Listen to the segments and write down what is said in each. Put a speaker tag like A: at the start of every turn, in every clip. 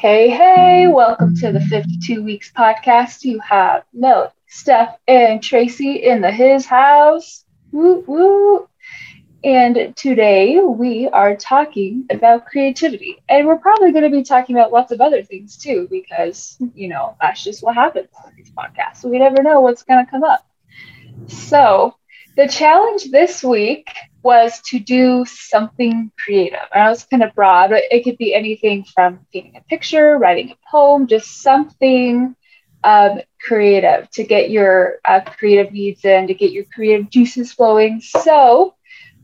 A: Hey, hey, welcome to the 52 Weeks podcast. You have Melody, Steph, and Tracy in the His House. Woo, woo. And today we are talking about creativity. And we're probably going to be talking about lots of other things too, because, you know, that's just what happens on these podcasts. We never know what's going to come up. So, the challenge this week was to do something creative. And I was kind of broad, but it could be anything from painting a picture, writing a poem, just something um, creative to get your uh, creative needs in, to get your creative juices flowing. So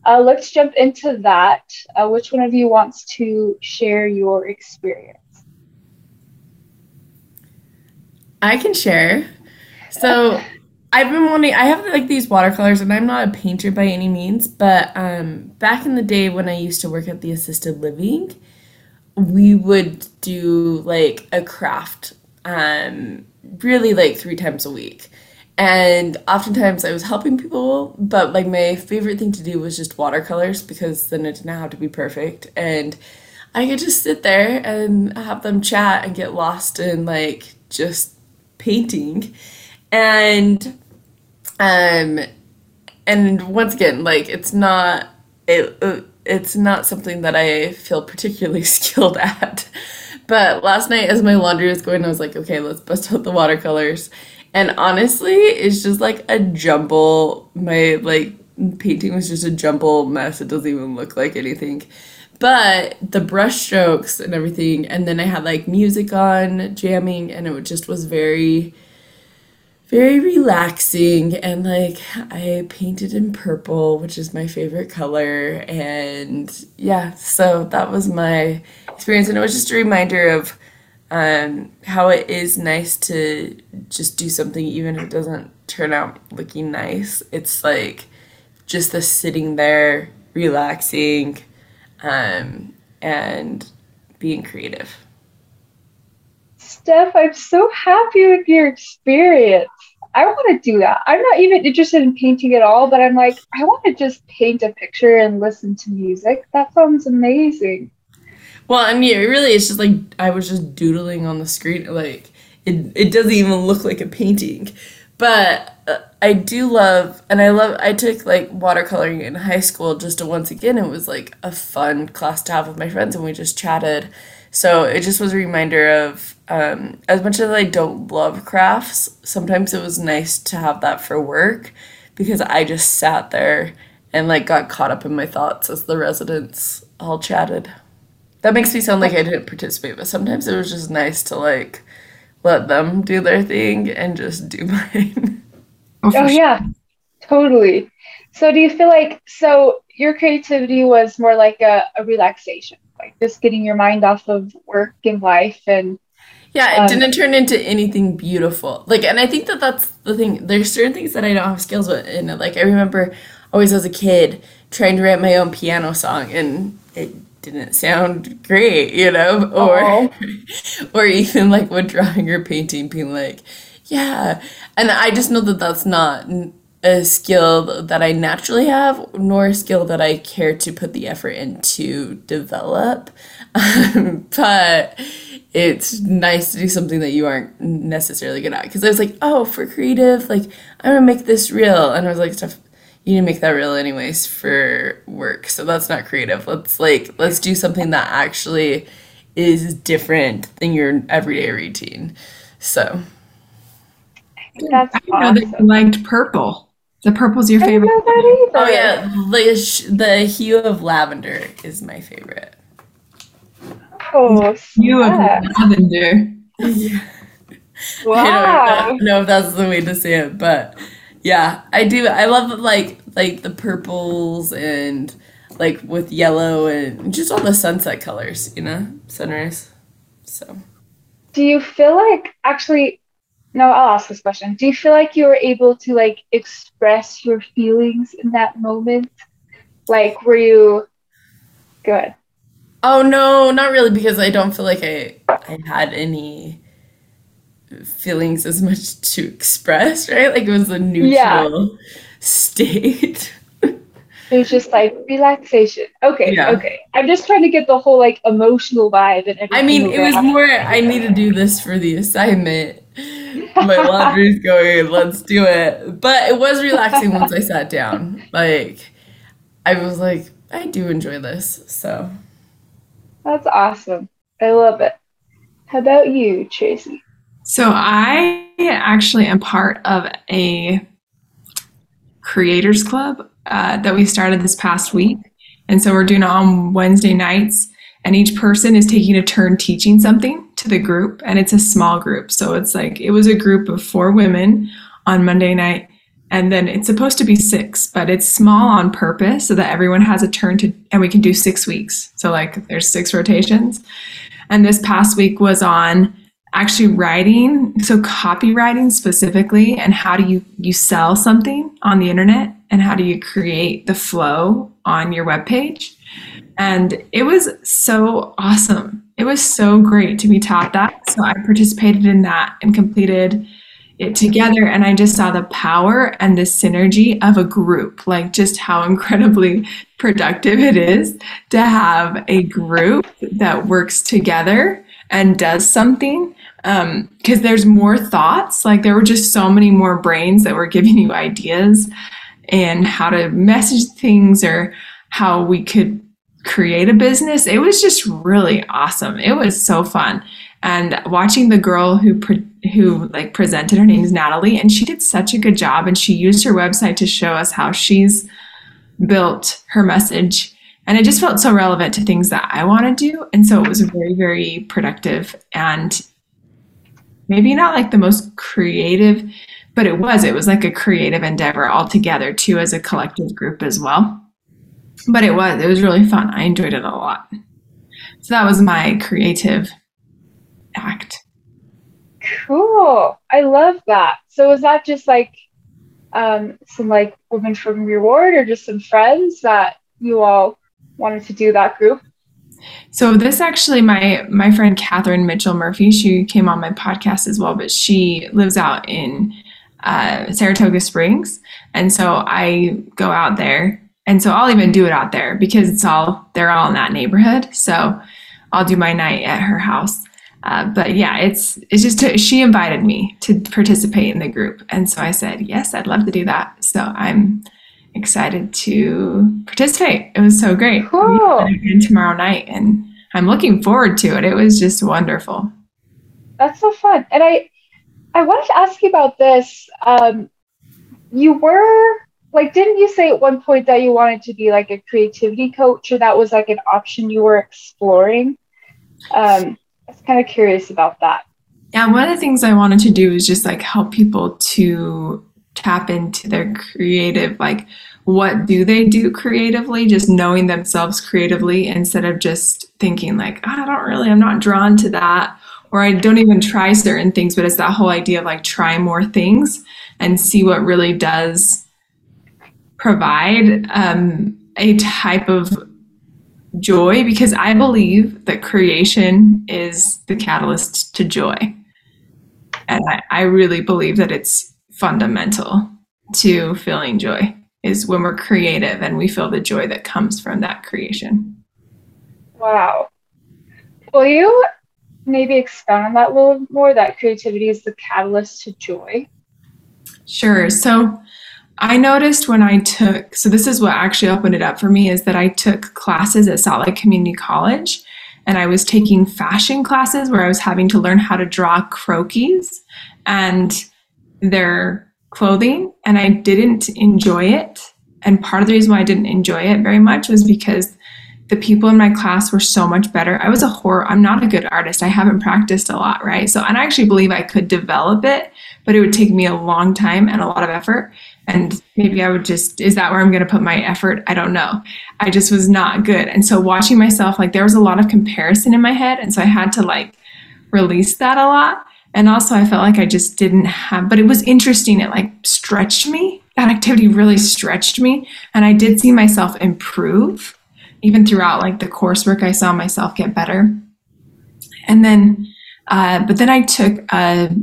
A: uh, let's jump into that. Uh, which one of you wants to share your experience?
B: I can share. So I've been wanting. I have like these watercolors, and I'm not a painter by any means. But um, back in the day when I used to work at the assisted living, we would do like a craft, um, really like three times a week. And oftentimes I was helping people, but like my favorite thing to do was just watercolors because then it didn't have to be perfect. And I could just sit there and have them chat and get lost in like just painting. And um and once again, like it's not it it's not something that I feel particularly skilled at. But last night as my laundry was going, I was like, okay, let's bust out the watercolors. And honestly, it's just like a jumble. My like painting was just a jumble mess. It doesn't even look like anything. But the brush strokes and everything, and then I had like music on, jamming, and it just was very very relaxing and like I painted in purple, which is my favorite color and yeah, so that was my experience and it was just a reminder of um, how it is nice to just do something even if it doesn't turn out looking nice. It's like just the sitting there, relaxing, um, and being creative.
A: Steph, I'm so happy with your experience. I want to do that. I'm not even interested in painting at all, but I'm like, I want to just paint a picture and listen to music. That sounds amazing.
B: Well, I mean, it really is just like I was just doodling on the screen. Like, it, it doesn't even look like a painting. But uh, I do love, and I love, I took like watercoloring in high school just to once again, it was like a fun class to have with my friends, and we just chatted. So it just was a reminder of um, as much as I don't love crafts, sometimes it was nice to have that for work because I just sat there and like got caught up in my thoughts as the residents all chatted. That makes me sound like I didn't participate, but sometimes it was just nice to like let them do their thing and just do mine.
A: oh, oh yeah, totally. So do you feel like so your creativity was more like a, a relaxation, like just getting your mind off of work and life and
B: yeah, it um, didn't turn into anything beautiful. Like, and I think that that's the thing. There's certain things that I don't have skills with in it. Like, I remember always as a kid trying to write my own piano song, and it didn't sound great, you know, or or even like when drawing or painting, being like, yeah, and I just know that that's not a skill that I naturally have, nor a skill that I care to put the effort into develop. Um, but it's nice to do something that you aren't necessarily good at. Because I was like, oh, for creative, like I'm gonna make this real, and I was like, stuff. You need to make that real anyways for work, so that's not creative. Let's like let's do something that actually is different than your everyday routine. So
C: that's I awesome. know that you liked purple. The purple's your favorite.
B: Oh yeah, the the hue of lavender is my favorite.
A: Oh,
C: hue of lavender.
B: yeah. Wow. I don't know if that's the way to say it, but yeah, I do. I love like like the purples and like with yellow and just all the sunset colors, you know, sunrise. So,
A: Do you feel like actually? No, I'll ask this question. Do you feel like you were able to like express your feelings in that moment? Like, were you good?
B: oh no, not really because I don't feel like I I had any feelings as much to express, right? Like it was a neutral
A: Yeah.
B: state.
A: It was just like relaxation. Okay,
B: Yeah.
A: okay. I'm just trying to get the whole like emotional vibe and everything.
B: I mean, it was more I need to do this for the assignment. My laundry's going, let's do it. But it was relaxing once I sat down. Like I was like, I do enjoy this. So
A: That's awesome. I love it. How about you, Tracy?
C: So I actually am part of a creators club uh, that we started this past week. And so we're doing it on Wednesday nights, and each person is taking a turn teaching something to the group, and it's a small group. So it's like it was a group of four women on Monday night, and then it's supposed to be six, but it's small on purpose so that everyone has a turn to, and we can do six weeks. So like there's six rotations. And this past week was on actually writing so copywriting specifically and how do you you sell something on the internet and how do you create the flow on your webpage and it was so awesome. It was so great to be taught that. So i participated in that and completed it together. And i just saw the power and the synergy of a group like just how incredibly productive it is to have a group that works together and does something. Um, because there's more thoughts. Like there were just so many more brains that were giving you ideas and how to message things or how we could create a business. It was just really awesome. It was so fun. And watching the girl who pre- who like presented her name is natalie and she did such a good job and she used her website to show us how she's built her message. And it just felt so relevant to things that i want to do and so it was very very productive and maybe not like the most creative but it was. It was like a creative endeavor altogether too as a collective group as well but it was it was really fun i enjoyed it a lot so that was my creative act
A: Cool. I love that. So was that just like um, some like women from Reward or just some friends that you all wanted to do that group?
C: So this actually, my my friend Catherine Mitchell Murphy, she came on my podcast as well, but she lives out in uh, Saratoga Springs, and so I go out there, and so I'll even do it out there because it's all they're all in that neighborhood. So I'll do my night at her house. Uh, but yeah, it's it's just to, she invited me to participate in the group, and so I said yes, I'd love to do that. So I'm excited to participate. It was so great.
A: Cool.
C: Again tomorrow night, and I'm looking forward to it. It was just wonderful.
A: That's so fun. And I I wanted to ask you about this. Um, you were like, didn't you say at one point that you wanted to be like a creativity coach, or that was like an option you were exploring? Um, I was kind of curious about that.
C: Yeah, one of the things I wanted to do is just like help people to tap into their creative, like what do they do creatively, just knowing themselves creatively instead of just thinking like, "Oh, I don't really, I'm not drawn to that, or I don't even try certain things, but it's that whole idea of like try more things and see what really does provide um, a type of joy because I believe that creation is the catalyst to joy. And I, I really believe that it's fundamental to feeling joy is when we're creative and we feel the joy that comes from that creation.
A: Wow. Will you maybe expand on that a little more? That creativity is the catalyst to joy.
C: Sure. So I noticed when I took, so this is what actually opened it up for me is that I took classes at Salt Lake Community College and I was taking fashion classes where I was having to learn how to draw croquis and their clothing and I didn't enjoy it. And part of the reason why I didn't enjoy it very much was because the people in my class were so much better. I was a horror, I'm not a good artist. I haven't practiced a lot, right? So, and I actually believe I could develop it, but it would take me a long time and a lot of effort. And maybe I would just, is that where I'm going to put my effort? I don't know. I just was not good. And so watching myself, like there was a lot of comparison in my head. And so I had to like release that a lot. And also I felt like I just didn't have, but it was interesting. It like stretched me. That activity really stretched me. And I did see myself improve even throughout like the coursework. I saw myself get better. And then, uh, but then I took a,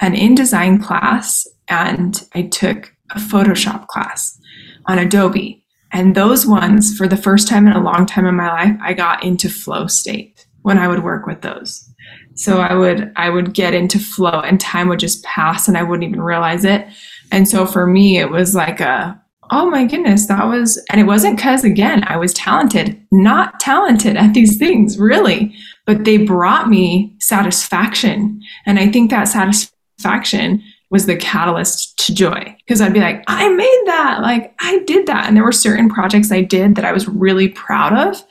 C: an InDesign class and I took a Photoshop class on Adobe. And those ones, for the first time in a long time in my life, I got into flow state when I would work with those. So I would I would get into flow and time would just pass and I wouldn't even realize it. And so for me it was like a oh my goodness, that was and it wasn't cuz again I was talented, not talented at these things really, but they brought me satisfaction. And I think that satisfaction was the catalyst to joy because I'd be like, I made that, like I did that. And there were certain projects I did that I was really proud of.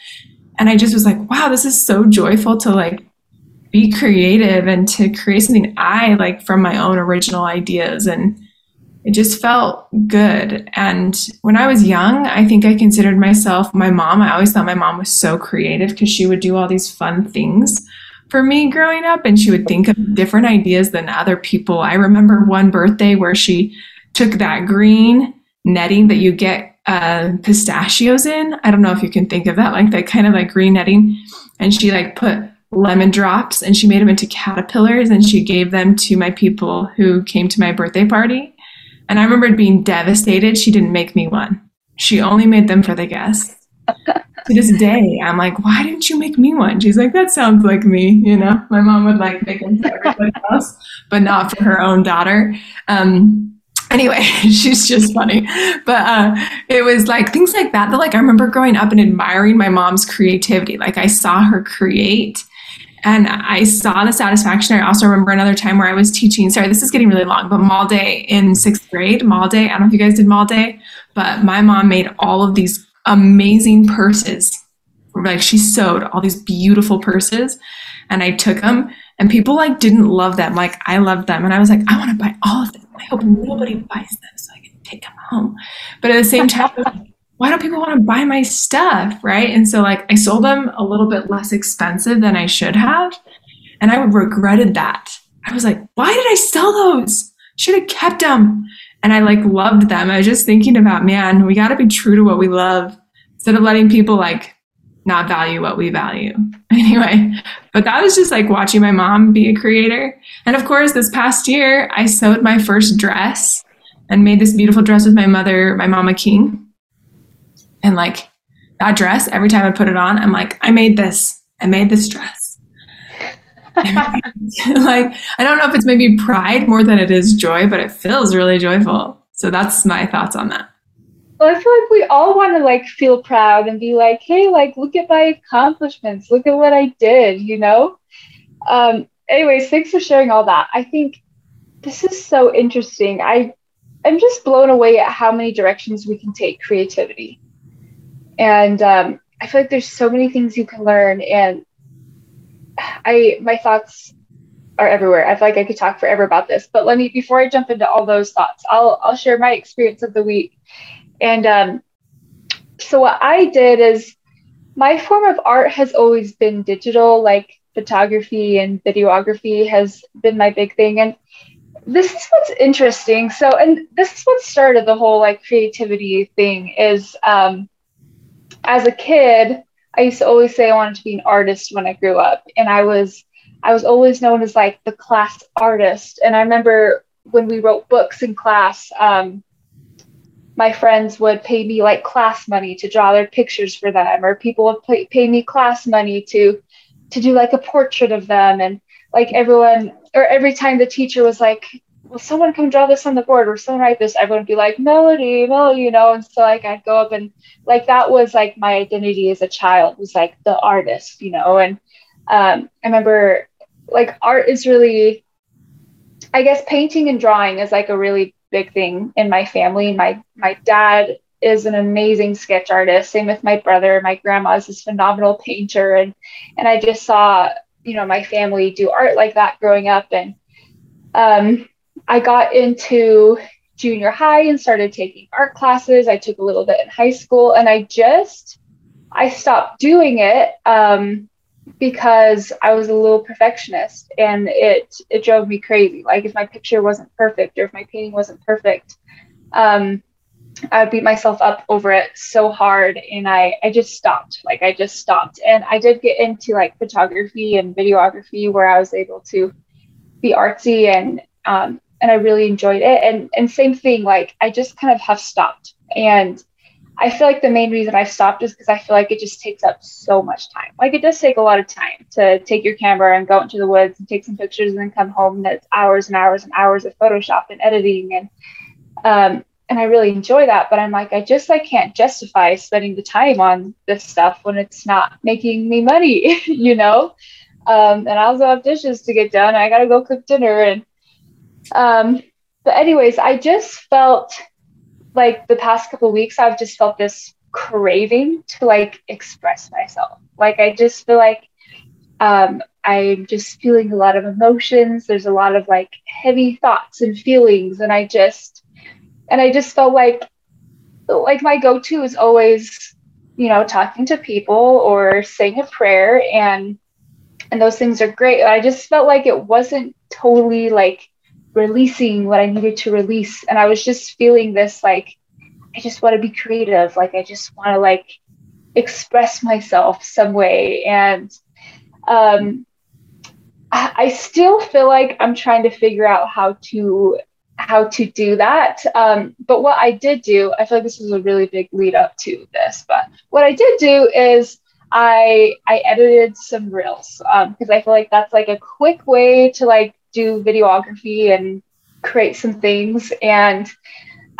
C: And I just was like, wow, this is so joyful to like be creative and to create something I like from my own original ideas. And it just felt good. And when I was young, I think I considered myself my mom. I always thought my mom was so creative because she would do all these fun things for me growing up and she would think of different ideas than other people. I remember one birthday where she took that green netting that you get uh, pistachios in. I don't know if you can think of that, like that kind of like green netting. And she like put lemon drops and she made them into caterpillars and she gave them to my people who came to my birthday party. And I remember being devastated. She didn't make me one. She only made them for the guests to this day, I'm like, why didn't you make me one? She's like, that sounds like me. You know, my mom would like make them for everybody else, but not for her own daughter. Um, anyway, she's just funny. But uh, it was like things like that that like I remember growing up and admiring my mom's creativity. Like I saw her create and I saw the satisfaction. I also remember another time where I was teaching, sorry, this is getting really long, but Mall Day in sixth grade, Mall Day. I don't know if you guys did Mall Day, but my mom made all of these amazing purses. Like she sewed all these beautiful purses and I took them and people like didn't love them. Like I loved them. And I was like, I want to buy all of them. I hope nobody buys them so I can take them home. But at the same time, why don't people want to buy my stuff? Right. And so like I sold them a little bit less expensive than I should have. And I regretted that. I was like, why did I sell those? Should have kept them and I like loved them. I was just thinking about, man, we got to be true to what we love instead of letting people like not value what we value. Anyway, but that was just like watching my mom be a creator. And of course, this past year, I sewed my first dress and made this beautiful dress with my mother, my mama King. And like that dress, every time I put it on, I'm like, I made this. I made this dress. like I don't know if it's maybe pride more than it is joy, but it feels really joyful. So that's my thoughts on that.
A: Well, I feel like we all want to like feel proud and be like, hey, like look at my accomplishments, look at what I did, you know? Um, anyways, thanks for sharing all that. I think this is so interesting. I I'm just blown away at how many directions we can take creativity. And um, I feel like there's so many things you can learn and I my thoughts are everywhere. I feel like I could talk forever about this, but let me before I jump into all those thoughts, I'll I'll share my experience of the week. And um, so what I did is my form of art has always been digital, like photography and videography has been my big thing. And this is what's interesting. So, and this is what started the whole like creativity thing is um, as a kid, I used to always say I wanted to be an artist when I grew up, and I was I was always known as like the class artist. And I remember when we wrote books in class, um, my friends would pay me like class money to draw their pictures for them, or people would pay, pay me class money to to do like a portrait of them, and like everyone or every time the teacher was like, will someone come draw this on the board. Or someone write this everyone would be like melody melody you know and so like i'd go up and like that was like my identity as a child was like the artist you know and um, i remember like art is really i guess painting and drawing is like a really big thing in my family. My my dad is an amazing sketch artist. Same with my brother. My grandma is this phenomenal painter. And and i just saw you know my family do art like that growing up. And um I got into junior high and started taking art classes. I took a little bit in high school and I just I stopped doing it um, because I was a little perfectionist and it it drove me crazy. Like if my picture wasn't perfect or if my painting wasn't perfect, um, I would beat myself up over it so hard and I I just stopped. Like I just stopped. And I did get into like photography and videography where I was able to be artsy and um, and I really enjoyed it. And and same thing, like I just kind of have stopped. And I feel like the main reason I stopped is because I feel like it just takes up so much time. Like it does take a lot of time to take your camera and go into the woods and take some pictures and then come home and it's hours and hours and hours of Photoshop and editing and um and I really enjoy that. But I'm like, I just I can't justify spending the time on this stuff when it's not making me money, you know? Um, and I also have dishes to get done. I gotta go cook dinner and um but anyways, I just felt like the past couple weeks I've just felt this craving to like express myself. Like I just feel like um I'm just feeling a lot of emotions. There's a lot of like heavy thoughts and feelings and I just and I just felt like like my go-to is always you know talking to people or saying a prayer and and those things are great i just felt like it wasn't totally like releasing what i needed to release. And i was just feeling this like i just want to be creative. Like i just want to like express myself some way. And um I, I still feel like i'm trying to figure out how to how to do that. Um, but what I did do, I feel like this is a really big lead up to this, but what I did do is I I edited some reels because um, I feel like that's like a quick way to like do videography and create some things. And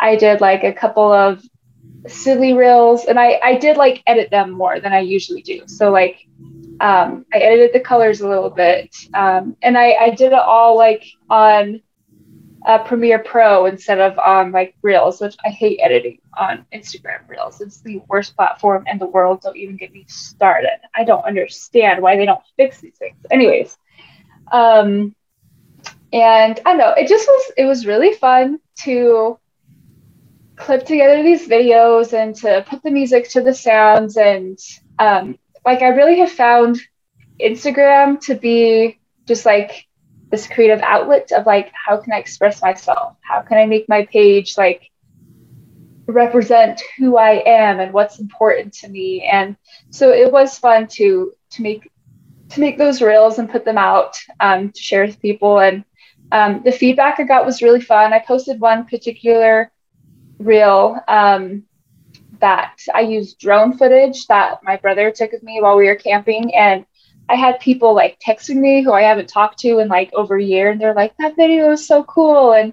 A: I did like a couple of silly reels and I, I did like edit them more than I usually do. So like um, I edited the colors a little bit um, and I, I did it all like on uh, Premiere Pro instead of on like Reels, which I hate editing on Instagram Reels. It's the worst platform in the world. Don't even get me started. I don't understand why they don't fix these things. Anyways, um, and I know. It just was. It was really fun to clip together these videos and to put the music to the sounds and um, like I really have found Instagram to be just like this creative outlet of like how can i express myself how can i make my page like represent who i am and what's important to me and so it was fun to to make to make those reels and put them out um, to share with people and um, the feedback i got was really fun i posted one particular reel um, that i used drone footage that my brother took of me while we were camping and I had people like texting me who I haven't talked to in like over a year, and they're like, "That video was so cool," and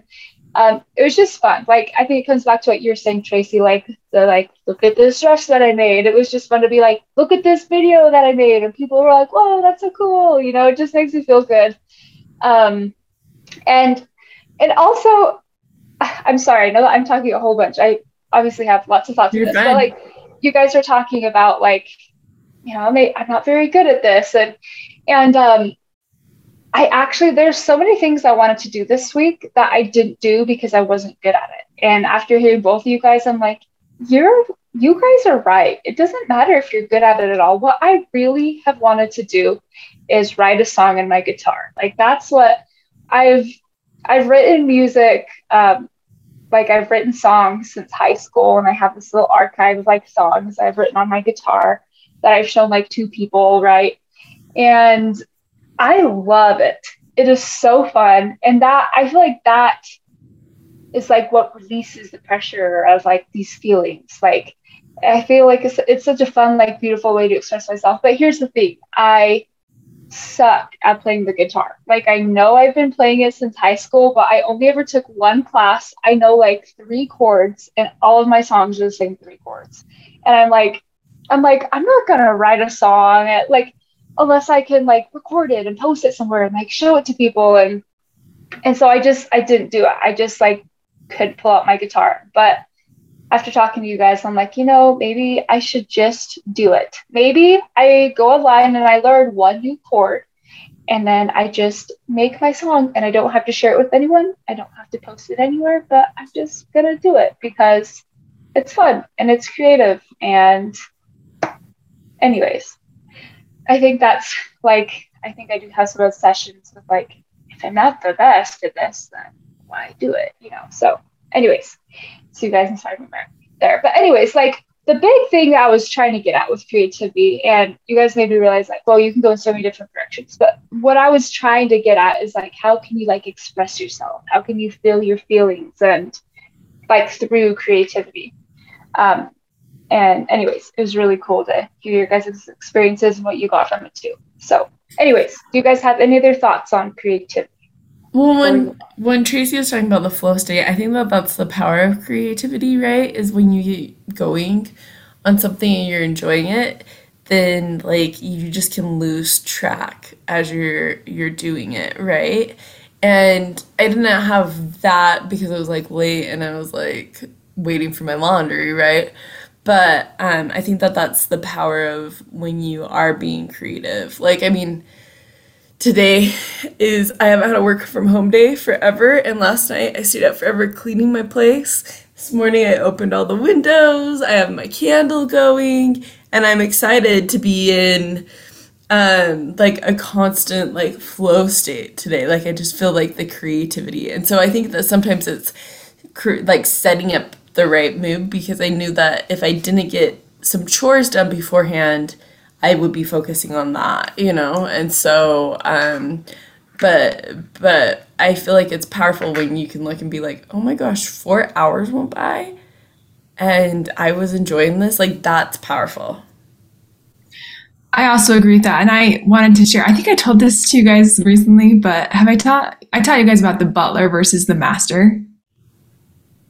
A: um, it was just fun. Like I think it comes back to what you're saying, Tracy. Like the like, look at this dress that I made. It was just fun to be like, look at this video that I made, and people were like, "Whoa, that's so cool!" You know, it just makes me feel good. Um, and and also, I'm sorry, I know that I'm talking a whole bunch. I obviously have lots of thoughts on this, but like, you guys are talking about like you know, I'm, a, I'm not very good at this. And, and, um, I actually, there's so many things I wanted to do this week that I didn't do because I wasn't good at it. And after hearing both of you guys, I'm like, you're, you guys are right. It doesn't matter if you're good at it at all. What I really have wanted to do is write a song in my guitar. Like that's what I've, I've written music, um, like I've written songs since high school and I have this little archive of like songs I've written on my guitar that I've shown like two people, right? And I love it. It is so fun. And that I feel like that is like what releases the pressure of like these feelings. Like I feel like it's it's such a fun, like beautiful way to express myself. But here's the thing. I suck at playing the guitar. Like I know I've been playing it since high school, but I only ever took one class. I know like three chords and all of my songs are the same three chords. And I'm like, I'm like, I'm not gonna write a song at, like unless I can like record it and post it somewhere and like show it to people and and so I just I didn't do it. I just like could pull out my guitar. But after talking to you guys, I'm like, you know, maybe I should just do it. Maybe I go online and I learn one new chord and then I just make my song and I don't have to share it with anyone. I don't have to post it anywhere, but I'm just going to do it because it's fun and it's creative. And, anyways, I think that's like, I think I do have some of those sessions with like, if I'm not the best at this, then why do it? You know? So, anyways, so you guys inspired me there. But, anyways, like, the big thing I was trying to get at with creativity, and you guys made me realize like, well, you can go in so many different directions. But what I was trying to get at is like, how can you like express yourself? How can you feel your feelings and like through creativity? Um, and anyways, it was really cool to hear your guys' experiences and what you got from it too. So, anyways, do you guys have any other thoughts on creativity?
B: Well, when when Tracy was talking about the flow state, I think that that's the power of creativity, right? Is when you get going on something and you're enjoying it, then like you just can lose track as you're you're doing it, right? And I didn't have that because it was like late and I was like waiting for my laundry, right? But um, I think that that's the power of when you are being creative. Like, I mean, today is I haven't had a work from home day forever, and last night I stayed up forever cleaning my place. This morning I opened all the windows, I have my candle going, and I'm excited to be in um like a constant like flow state today. Like I just feel like the creativity. And so I think that sometimes it's cr- like setting up the right mood because I knew that if I didn't get some chores done beforehand, I would be focusing on that, you know? And so, um, but, but I feel like it's powerful when you can look and be like, oh my gosh, four hours went by and I was enjoying this. Like, that's powerful.
C: I also agree with that. And I wanted to share, I think I told this to you guys recently, but have I taught, I taught you guys about the butler versus the master.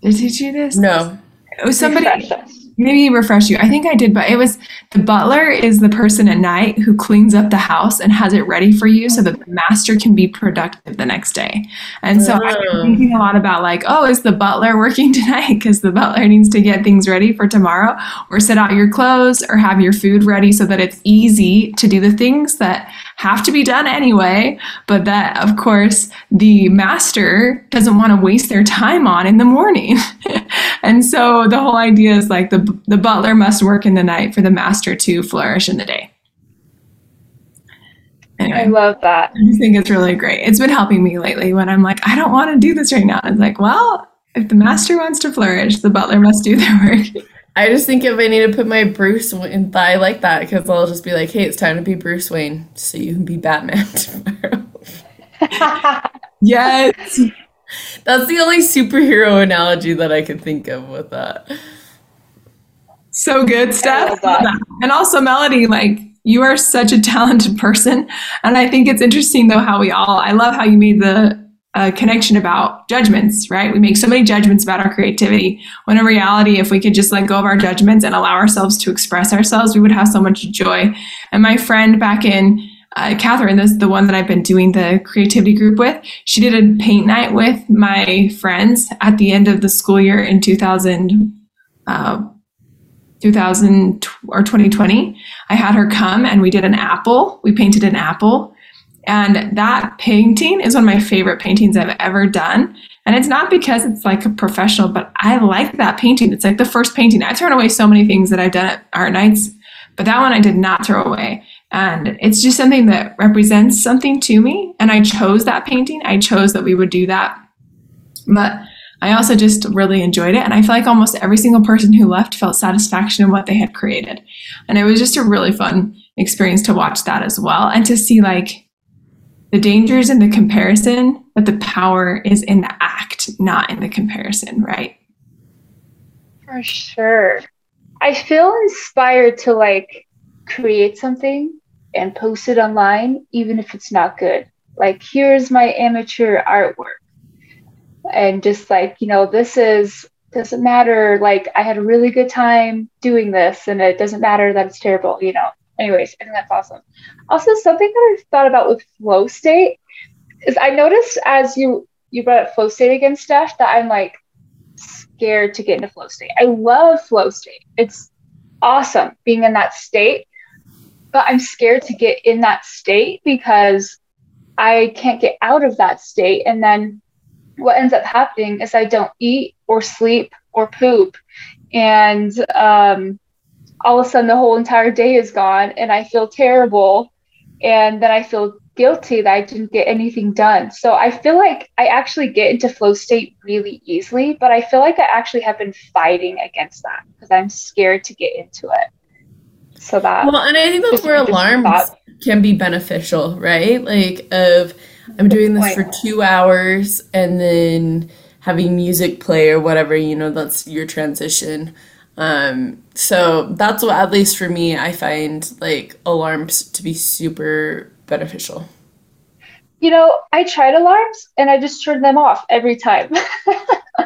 C: Did I teach you this?
B: No.
C: It was somebody, maybe refresh you. I think I did, but it was the butler is the person at night who cleans up the house and has it ready for you so that the master can be productive the next day. And so I've been oh. thinking a lot about like, oh, is the butler working tonight? Because the butler needs to get things ready for tomorrow, or set out your clothes, or have your food ready so that it's easy to do the things that have to be done anyway, but that of course the master doesn't want to waste their time on in the morning. and so the whole idea is like the the butler must work in the night for the master to flourish in the day.
A: Anyway, I love that.
C: I think it's really great. It's been helping me lately when I'm like, I don't want to do this right now. It's like, well, if the master wants to flourish, the butler must do their work.
B: I just think if I need to put my Bruce Wayne, thigh like that because I'll just be like, hey, it's time to be Bruce Wayne so you can be Batman tomorrow.
C: yes.
B: That's the only superhero analogy that I can think of with that.
C: So good, Steph. And also, Melody, like, you are such a talented person. And I think it's interesting, though, how we all, I love how you made the a connection about judgments, right? We make so many judgments about our creativity. When in reality, if we could just let go of our judgments and allow ourselves to express ourselves, we would have so much joy. And my friend back in uh, Catherine, this the one that I've been doing the creativity group with. She did a paint night with my friends at the end of the school year in 2000, uh, 2000 or 2020. I had her come and we did an apple. We painted an apple and that painting is one of my favorite paintings I've ever done. And it's not because it's like a professional, but I like that painting. It's like the first painting. I've thrown away so many things that I've done at art nights, but that one I did not throw away. And it's just something that represents something to me. And I chose that painting. I chose that we would do that. But I also just really enjoyed it. And I feel like almost every single person who left felt satisfaction in what they had created. And it was just a really fun experience to watch that as well. And to see like the danger is in the comparison, but the power is in the act, not in the comparison, right?
A: For sure. I feel inspired to like create something and post it online, even if it's not good. Like, here's my amateur artwork. And just like, you know, this is, doesn't matter. Like, I had a really good time doing this, and it doesn't matter that it's terrible, you know anyways, I think that's awesome. Also, something that I've thought about with flow state is I noticed as you you brought up flow state again, Steph, that I'm like scared to get into flow state. I love flow state. It's awesome being in that state, but I'm scared to get in that state because I can't get out of that state. And then what ends up happening is I don't eat or sleep or poop. And um, all of a sudden, the whole entire day is gone, and I feel terrible. And then I feel guilty that I didn't get anything done. So I feel like I actually get into flow state really easily, but I feel like I actually have been fighting against that because I'm scared to get into it. So that
B: well, and I think that's where alarms thought. can be beneficial, right? Like of I'm doing this for two hours and then having music play or whatever, you know, that's your transition. Um, so that's what, at least for me, I find like alarms to be super beneficial.
A: You know, I tried alarms and I just turned them off every time.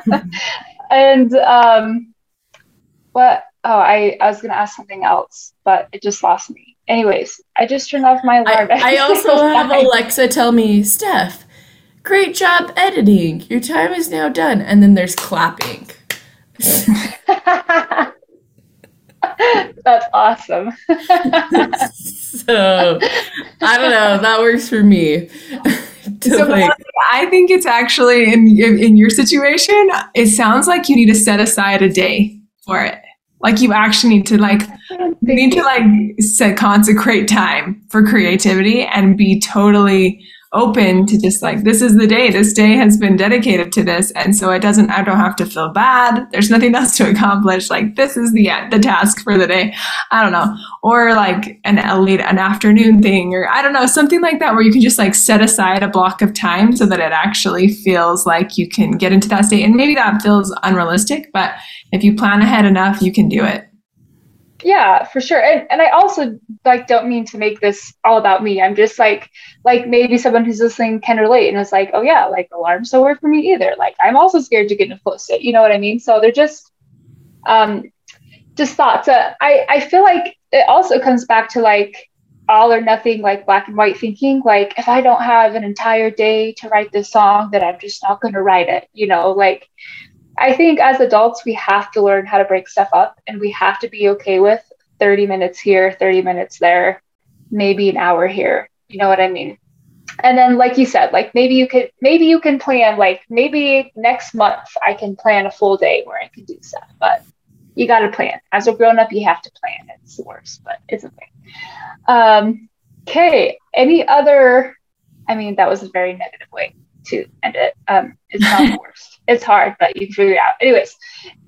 A: and um, what oh, I, I was going to ask something else, but it just lost me. Anyways, I just turned off my alarm.
B: I, I also have Alexa tell me, Steph, great job editing. Your time is now done. And then there's clapping.
A: That's awesome.
B: so I don't know. That works for me.
C: so like, I think it's actually in in your situation. It sounds like you need to set aside a day for it. Like you actually need to like need to like set consecrate time for creativity and be totally open to just like this is the day this day has been dedicated to this and so it doesn't i don't have to feel bad. There's nothing else to accomplish. Like this is the the task for the day. I don't know. Or like an late an afternoon thing or i don't know something like that where you can just like set aside a block of time so that it actually feels like you can get into that state. And maybe that feels unrealistic but if you plan ahead enough you can do it
A: yeah for sure. And, and i also like don't mean to make this all about me. I'm just like like maybe someone who's listening can relate and it's like oh yeah like alarms don't work for me either. Like i'm also scared to get in a flow state you know what i mean? So they're just um just thoughts. Uh, i i feel like it also comes back to like all or nothing like black and white thinking. Like if i don't have an entire day to write this song then i'm just not going to write it you know? Like I think as adults, we have to learn how to break stuff up and we have to be okay with 30 minutes here, 30 minutes there, maybe an hour here. You know what I mean? And then, like you said, like maybe you could, maybe you can plan, like maybe next month I can plan a full day where I can do stuff, but you got to plan. As a grown up, you have to plan. It's the worst, but it's okay. Um, okay. Any other, I mean, that was a very negative way to end it. Um, it's not the worst. It's hard, but you can figure it out. Anyways,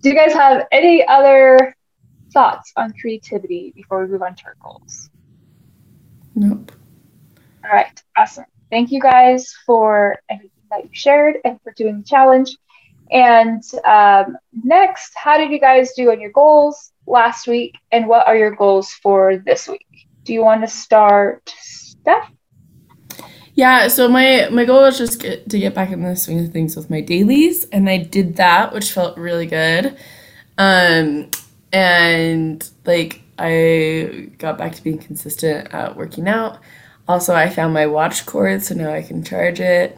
A: do you guys have any other thoughts on creativity before we move on to our goals?
B: Nope.
A: All right, awesome. Thank you guys for everything that you shared and for doing the challenge. And um, next, how did you guys do on your goals last week? And what are your goals for this week? Do you want to start, Steph?
B: Yeah, so my my goal was just get, to get back in the swing of things with my dailies, and I did that, which felt really good. Um, and like I got back to being consistent at working out. Also, I found my watch cord, so now I can charge it.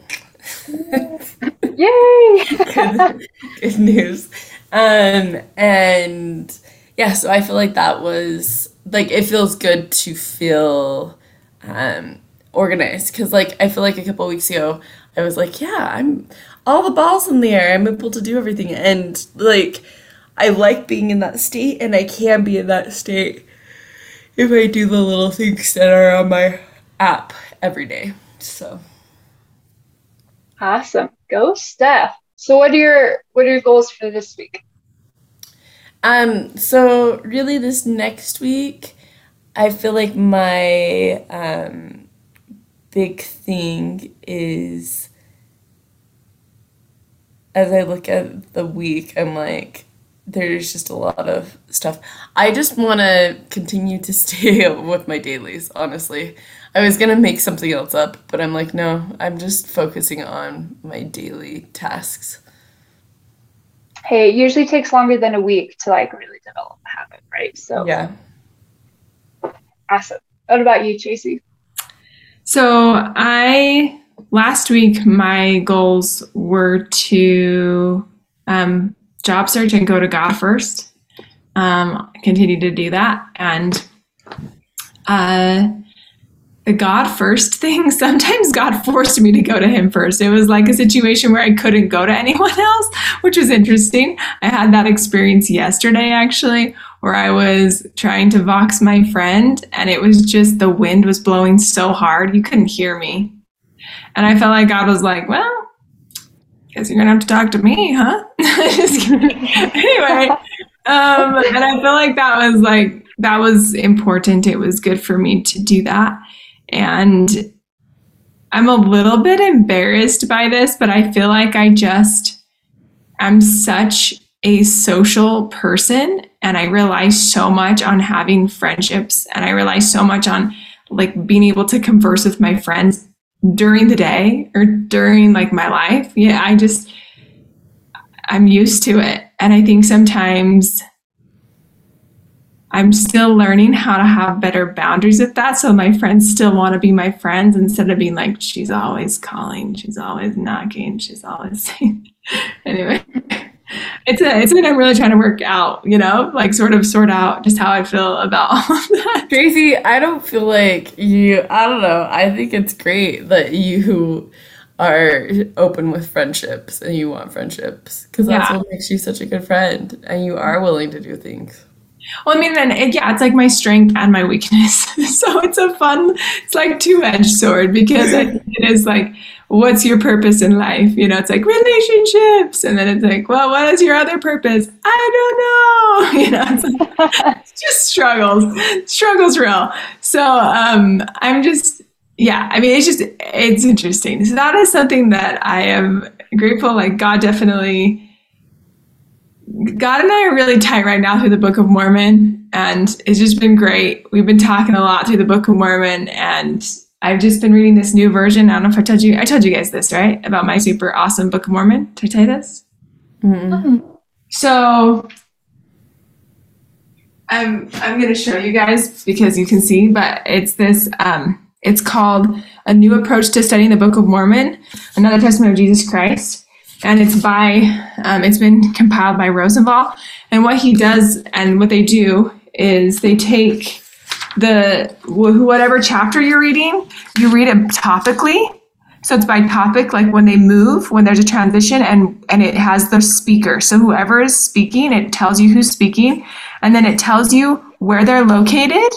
A: Yay!
B: good, good news. Um, and yeah, so I feel like that was like it feels good to feel um organized because like i feel like a couple weeks ago i was like yeah i'm all the balls in the air i'm able to do everything. And like i like being in that state and i can be in that state if i do the little things that are on my app every day so.
A: Awesome. Go steph. So what are your what are your goals for this week?
B: Um so really this next week i feel like my um big thing is as I look at the week, I'm like, there's just a lot of stuff. I just want to continue to stay with my dailies, honestly. I was going to make something else up, but I'm like, no, I'm just focusing on my daily tasks.
A: Hey, it usually takes longer than a week to like really develop a habit, right? So,
B: yeah.
A: Awesome. What about you, Tracy?
C: So I last week my goals were to um, job search and go to God first. Um, continue to do that, and uh, the God first thing, sometimes God forced me to go to Him first. It was like a situation where I couldn't go to anyone else, which was interesting. I had that experience yesterday, actually, where I was trying to vox my friend, and it was just the wind was blowing so hard, you couldn't hear me. And I felt like God was like, well, guess you're gonna have to talk to me, huh? anyway, um, and I feel like that was like that was important. It was good for me to do that. And I'm a little bit embarrassed by this, but I feel like I just am such a social person and I rely so much on having friendships and I rely so much on like being able to converse with my friends during the day or during like my life. Yeah, I just I'm used to it. And I think sometimes I'm still learning how to have better boundaries with that. So my friends still want to be my friends instead of being like, she's always calling, she's always knocking, she's always saying. anyway, it's a it's something I'm really trying to work out, you know, like sort of sort out just how I feel about all of that.
B: Tracy, I don't feel like you, I don't know. I think it's great that you are open with friendships and you want friendships because that's
C: Yeah.
B: what makes you such a good friend and you are willing to do things.
C: Well, I mean, then it, yeah, it's like my strength and my weakness. so it's a fun, it's like two edged sword because it, it is like, what's your purpose in life? You know, it's like relationships, and then it's like, well, what is your other purpose? I don't know. You know, it's, like, it's just struggles, struggles real. So um, I'm just, yeah, I mean, it's just, it's interesting. So that is something that I am grateful. Like God definitely. God and I are really tight right now through the Book of Mormon, and it's just been great. We've been talking a lot through the Book of Mormon, and I've just been reading this new version. I don't know if I told you, I told you guys this, right? About my super awesome Book of Mormon. Did I tell you this? So I'm I'm gonna show you guys because you can see, but it's this um it's called A New Approach to Studying the Book of Mormon, Another Testament of Jesus Christ. And it's by um, it's been compiled by Rosenvall. And what he does and what they do is they take the whatever chapter you're reading, you read it topically. So it's by topic, like when they move, when there's a transition, and and it has the speaker. So whoever is speaking, it tells you who's speaking, and then it tells you where they're located,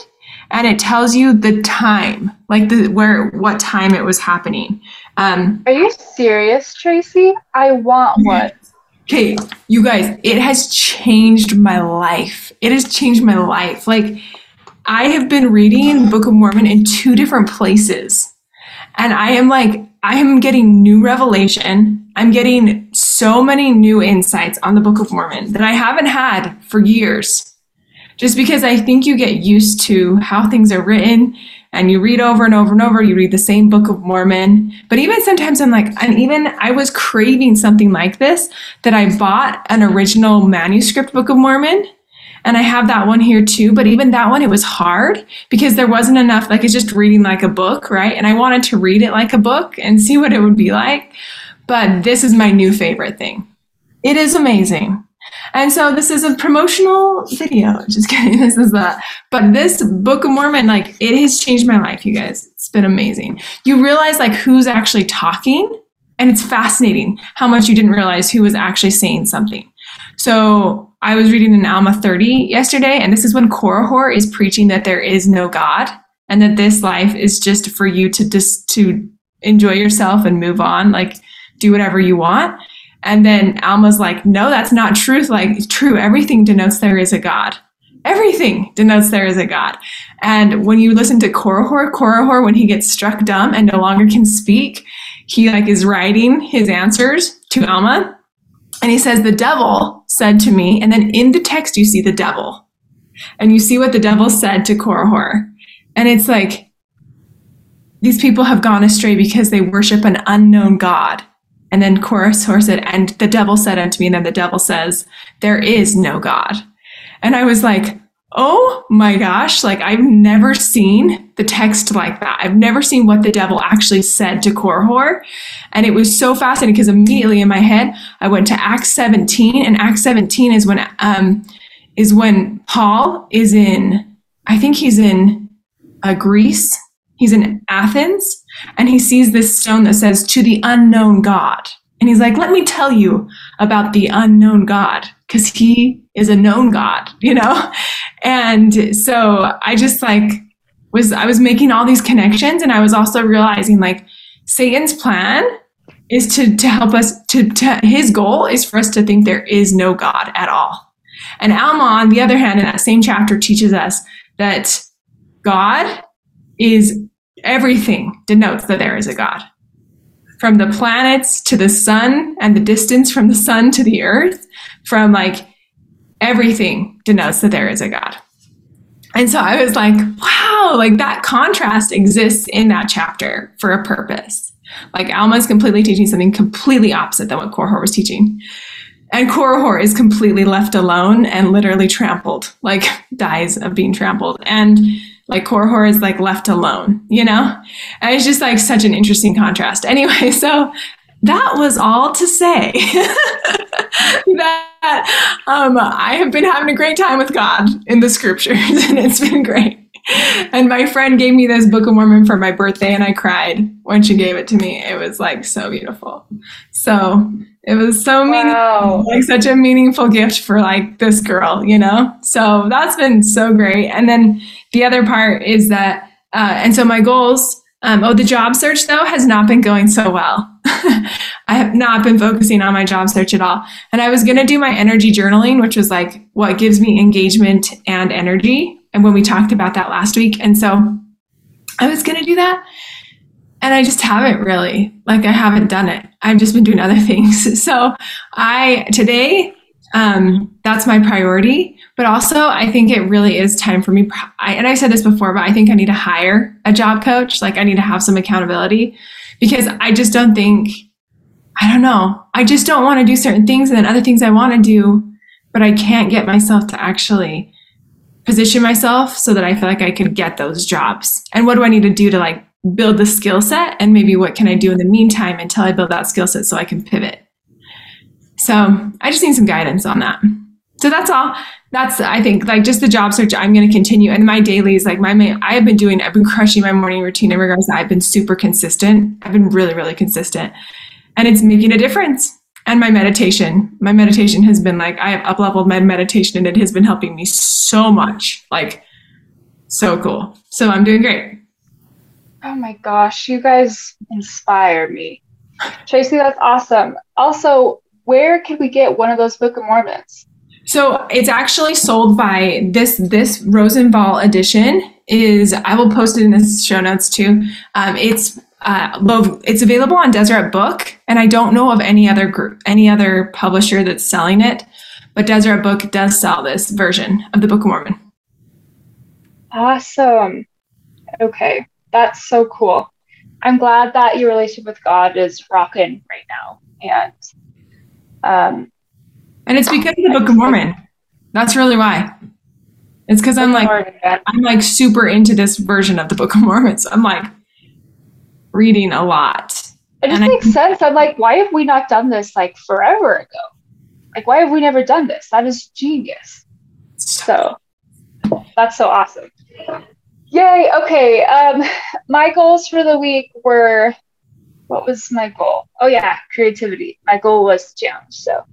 C: and it tells you the time, like the where what time it was happening. Um,
A: Are you serious, Tracy? I want one.
C: Okay, you guys, it has changed my life. It has changed my life. Like, I have been reading the Book of Mormon in two different places. And I am like, I am getting new revelation. I'm getting so many new insights on the Book of Mormon that I haven't had for years. Just because I think you get used to how things are written and you read over and over and over, you read the same Book of Mormon. But even sometimes I'm like, and even I was craving something like this that I bought an original manuscript Book of Mormon. And I have that one here too. But even that one, it was hard because there wasn't enough, like it's just reading like a book, right? And I wanted to read it like a book and see what it would be like. But this is my new favorite thing. It is amazing. And so this is a promotional video. Just kidding. This is that. But this Book of Mormon, like it has changed my life, you guys. It's been amazing. You realize like who's actually talking, and it's fascinating how much you didn't realize who was actually saying something. So I was reading in Alma 30 yesterday, and this is when Korihor is preaching that there is no God and that this life is just for you to just to enjoy yourself and move on, like do whatever you want. And then Alma's like, no, that's not truth. Like true, everything denotes there is a God. Everything denotes there is a God. And when you listen to Korihor, Korihor, when he gets struck dumb and no longer can speak, he like is writing his answers to Alma. And he says, the devil said to me, and then in the text you see the devil. And you see what the devil said to Korihor. And it's like, these people have gone astray because they worship an unknown God. And then Korihor said, and the devil said unto me, and then the devil says, there is no God. And I was like, oh my gosh, like I've never seen the text like that. I've never seen what the devil actually said to Korihor. And it was so fascinating because immediately in my head, I went to Acts 17, and Acts 17 is when um is when Paul is in, I think he's in uh, Greece, He's in Athens and he sees this stone that says to the unknown God. And he's like, let me tell you about the unknown God because he is a known God, you know? And so I just like was, I was making all these connections and I was also realizing like Satan's plan is to, to help us to, to his goal is for us to think there is no God at all. And Alma, on the other hand, in that same chapter teaches us that God is everything denotes that there is a God. From the planets to the sun and the distance from the sun to the earth, from like everything denotes that there is a God. And so I was like, wow, like that contrast exists in that chapter for a purpose. Like Alma is completely teaching something completely opposite than what Korihor was teaching. And Korihor is completely left alone and literally trampled, like dies of being trampled. And like Korihor is like left alone, you know? And it's just like such an interesting contrast. Anyway, so that was all to say that um, I have been having a great time with God in the scriptures, and it's been great. And my friend gave me this Book of Mormon for my birthday, and I cried when she gave it to me. It was like so beautiful. So it was so
A: Wow.
C: meaningful, like such a meaningful gift for like this girl, you know? So that's been so great. And then the other part is that, uh, and so my goals, um, oh, the job search though has not been going so well. I have not been focusing on my job search at all. And I was going to do my energy journaling, which was like what gives me engagement and energy. And when we talked about that last week. And so I was going to do that. And I just haven't really, like, I haven't done it. I've just been doing other things. So I, today, um, that's my priority. But also, I think it really is time for me. I, and I said this before, but I think I need to hire a job coach. Like, I need to have some accountability because I just don't think, I don't know, I just don't want to do certain things and then other things I want to do, but I can't get myself to actually position myself so that I feel like I could get those jobs. And what do I need to do to like build the skill set? And maybe what can I do in the meantime until I build that skill set so I can pivot? So I just need some guidance on that. So that's all. That's I think like just the job search. I'm going to continue, and my dailies like my ma- I have been doing. I've been crushing my morning routine in regards. To, I've been super consistent. I've been really really consistent, and it's making a difference. And my meditation, my meditation has been like I have up leveled my meditation, and it has been helping me so much. Like so cool. So I'm doing great.
A: Oh my gosh, you guys inspire me. Tracy, that's awesome. Also, where can we get one of those Book of Mormons?
C: So it's actually sold by this this Rosenvall edition is I will post it in the show notes too. Um, it's uh, it's available on Deseret Book, and I don't know of any other group, any other publisher that's selling it, but Deseret Book does sell this version of the Book of Mormon.
A: Awesome. Okay, that's so cool. I'm glad that your relationship with God is rocking right now, and um,
C: And it's because of the Book of Mormon. That's really why. It's because I'm like. I'm like super into this version of the Book of Mormon. So I'm like reading a lot.
A: it just
C: and I-
A: makes sense. I'm like, why have we not done this like forever ago? Like, why have we never done this? That is genius. So that's so awesome. Yay. Okay. Um, my goals for the week were what was my goal? Oh yeah, creativity. My goal was challenge. So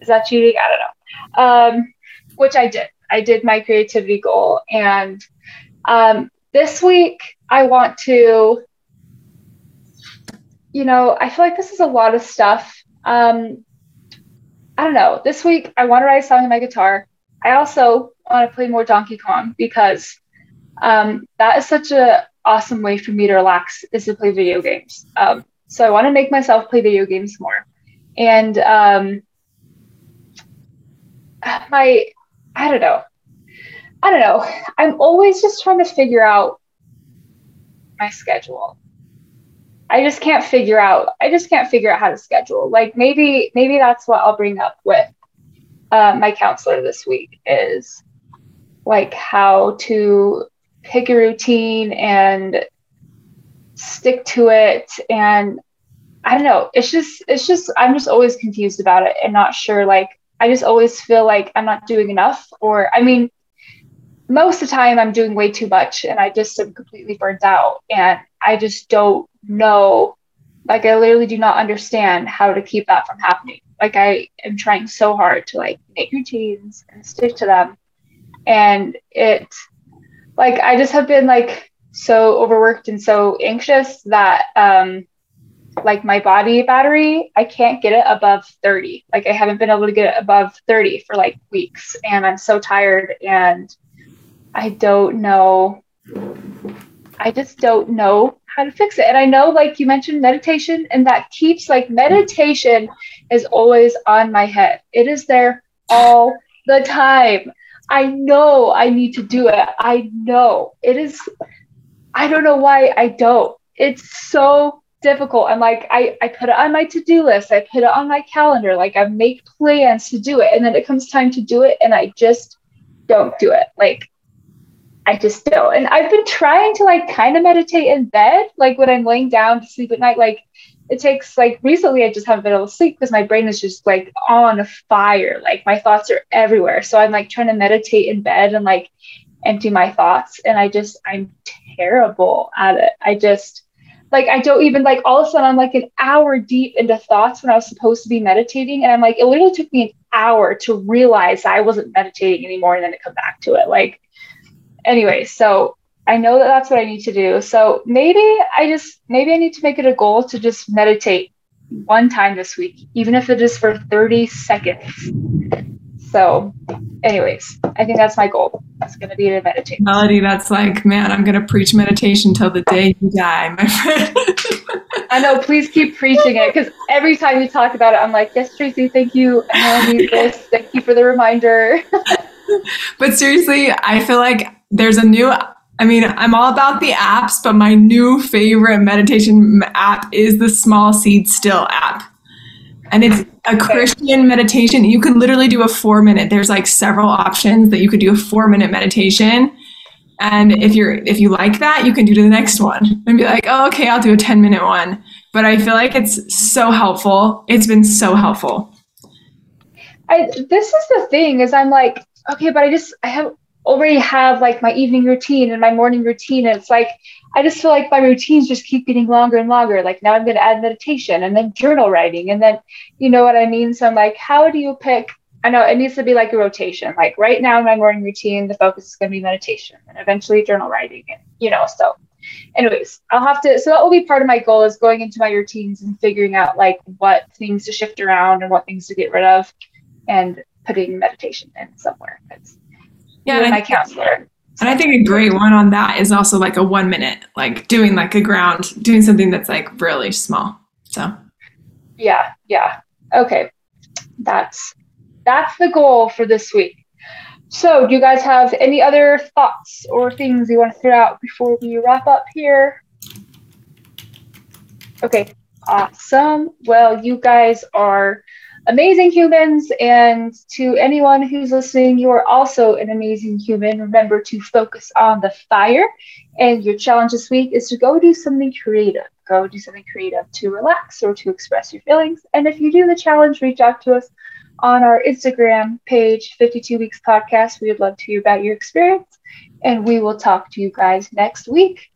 A: is that cheating? I don't know. Um, which I did. I did my creativity goal. And um, this week I want to, you know, I feel like this is a lot of stuff. Um, I don't know. This week I want to write a song on my guitar. I also want to play more Donkey Kong because um, that is such a awesome way for me to relax is to play video games. Um, so I want to make myself play video games more. And um, my, I don't know. I don't know. I'm always just trying to figure out my schedule. I just can't figure out. I just can't figure out how to schedule. Like maybe, maybe that's what I'll bring up with uh, my counselor this week is like how to pick a routine and stick to it and i don't know it's just it's just i'm just always confused about it and not sure like i just always feel like i'm not doing enough or i mean most of the time I'm doing way too much and I just am completely burnt out and I just don't know like I literally do not understand how to keep that from happening. Like I am trying so hard to like make routines and stick to them. And it like I just have been like so overworked and so anxious that um like my body battery, I can't get it above 30. Like I haven't been able to get it above 30 for like weeks and I'm so tired and I don't know I just don't know how to fix it. And I know, like you mentioned, meditation, and that keeps like meditation is always on my head. It is there all the time. I know I need to do it. I know it is. I don't know why I don't. It's so difficult. I'm like, I, I put it on my to do list, I put it on my calendar, like I make plans to do it. And then it comes time to do it, and I just don't do it. Like, I just don't. And I've been trying to like kind of meditate in bed, like when I'm laying down to sleep at night. Like it takes like recently I just haven't been able to sleep because my brain is just like on fire. Like my thoughts are everywhere. So I'm like trying to meditate in bed and like empty my thoughts. And I just I'm terrible at it. I just like I don't even like all of a sudden I'm like an hour deep into thoughts when I was supposed to be meditating. And I'm like, it literally took me an hour to realize I wasn't meditating anymore and then to come back to it. Like anyway, so I know that that's what I need to do. So maybe I just maybe I need to make it a goal to just meditate one time this week, even if it is for 30 seconds. So, anyways, I think that's my goal. That's going to be to meditate.
C: Melody, that's like, man, I'm going to preach meditation till the day you die, my friend.
A: I know. Please keep preaching it because every time you talk about it, I'm like, yes, Tracy, thank you. I need this. Thank you for the reminder.
C: but seriously, I feel like there's a new I mean, I'm all about the apps, but my new favorite meditation app is the Small Seed Still app. And it's a Christian meditation. You can literally do a four minute. There's like several options that you could do a four minute meditation. And if you're if you like that, you can do the next one and be like, oh, okay, I'll do a 10 minute one. But I feel like it's so helpful. It's been so helpful.
A: I this is the thing is I'm like, okay, but I just I have already have like my evening routine and my morning routine. And it's like, I just feel like my routines just keep getting longer and longer. Like now I'm going to add meditation and then journal writing. And then, you know what I mean? So I'm like, how do you pick? I know it needs to be like a rotation. Like right now in my morning routine, the focus is going to be meditation and eventually journal writing. And, you know, so anyways, I'll have to, so that will be part of my goal is going into my routines and figuring out like what things to shift around and what things to get rid of and putting meditation in somewhere. It's,
C: yeah,
A: with my counselor.
C: and I think a great one on that is also like a one minute, like doing like a ground, doing something that's like really small. So
A: Yeah, yeah. Okay. That's that's the goal for this week. So, do you guys have any other thoughts or things you want to throw out before we wrap up here? Okay, awesome. Well, you guys are amazing humans. And to anyone who's listening, you are also an amazing human. Remember to focus on the fire. And your challenge this week is to go do something creative. Go do something creative to relax or to express your feelings. And if you do the challenge, reach out to us on our Instagram page, 52 Weeks Podcast. We would love to hear about your experience. And we will talk to you guys next week.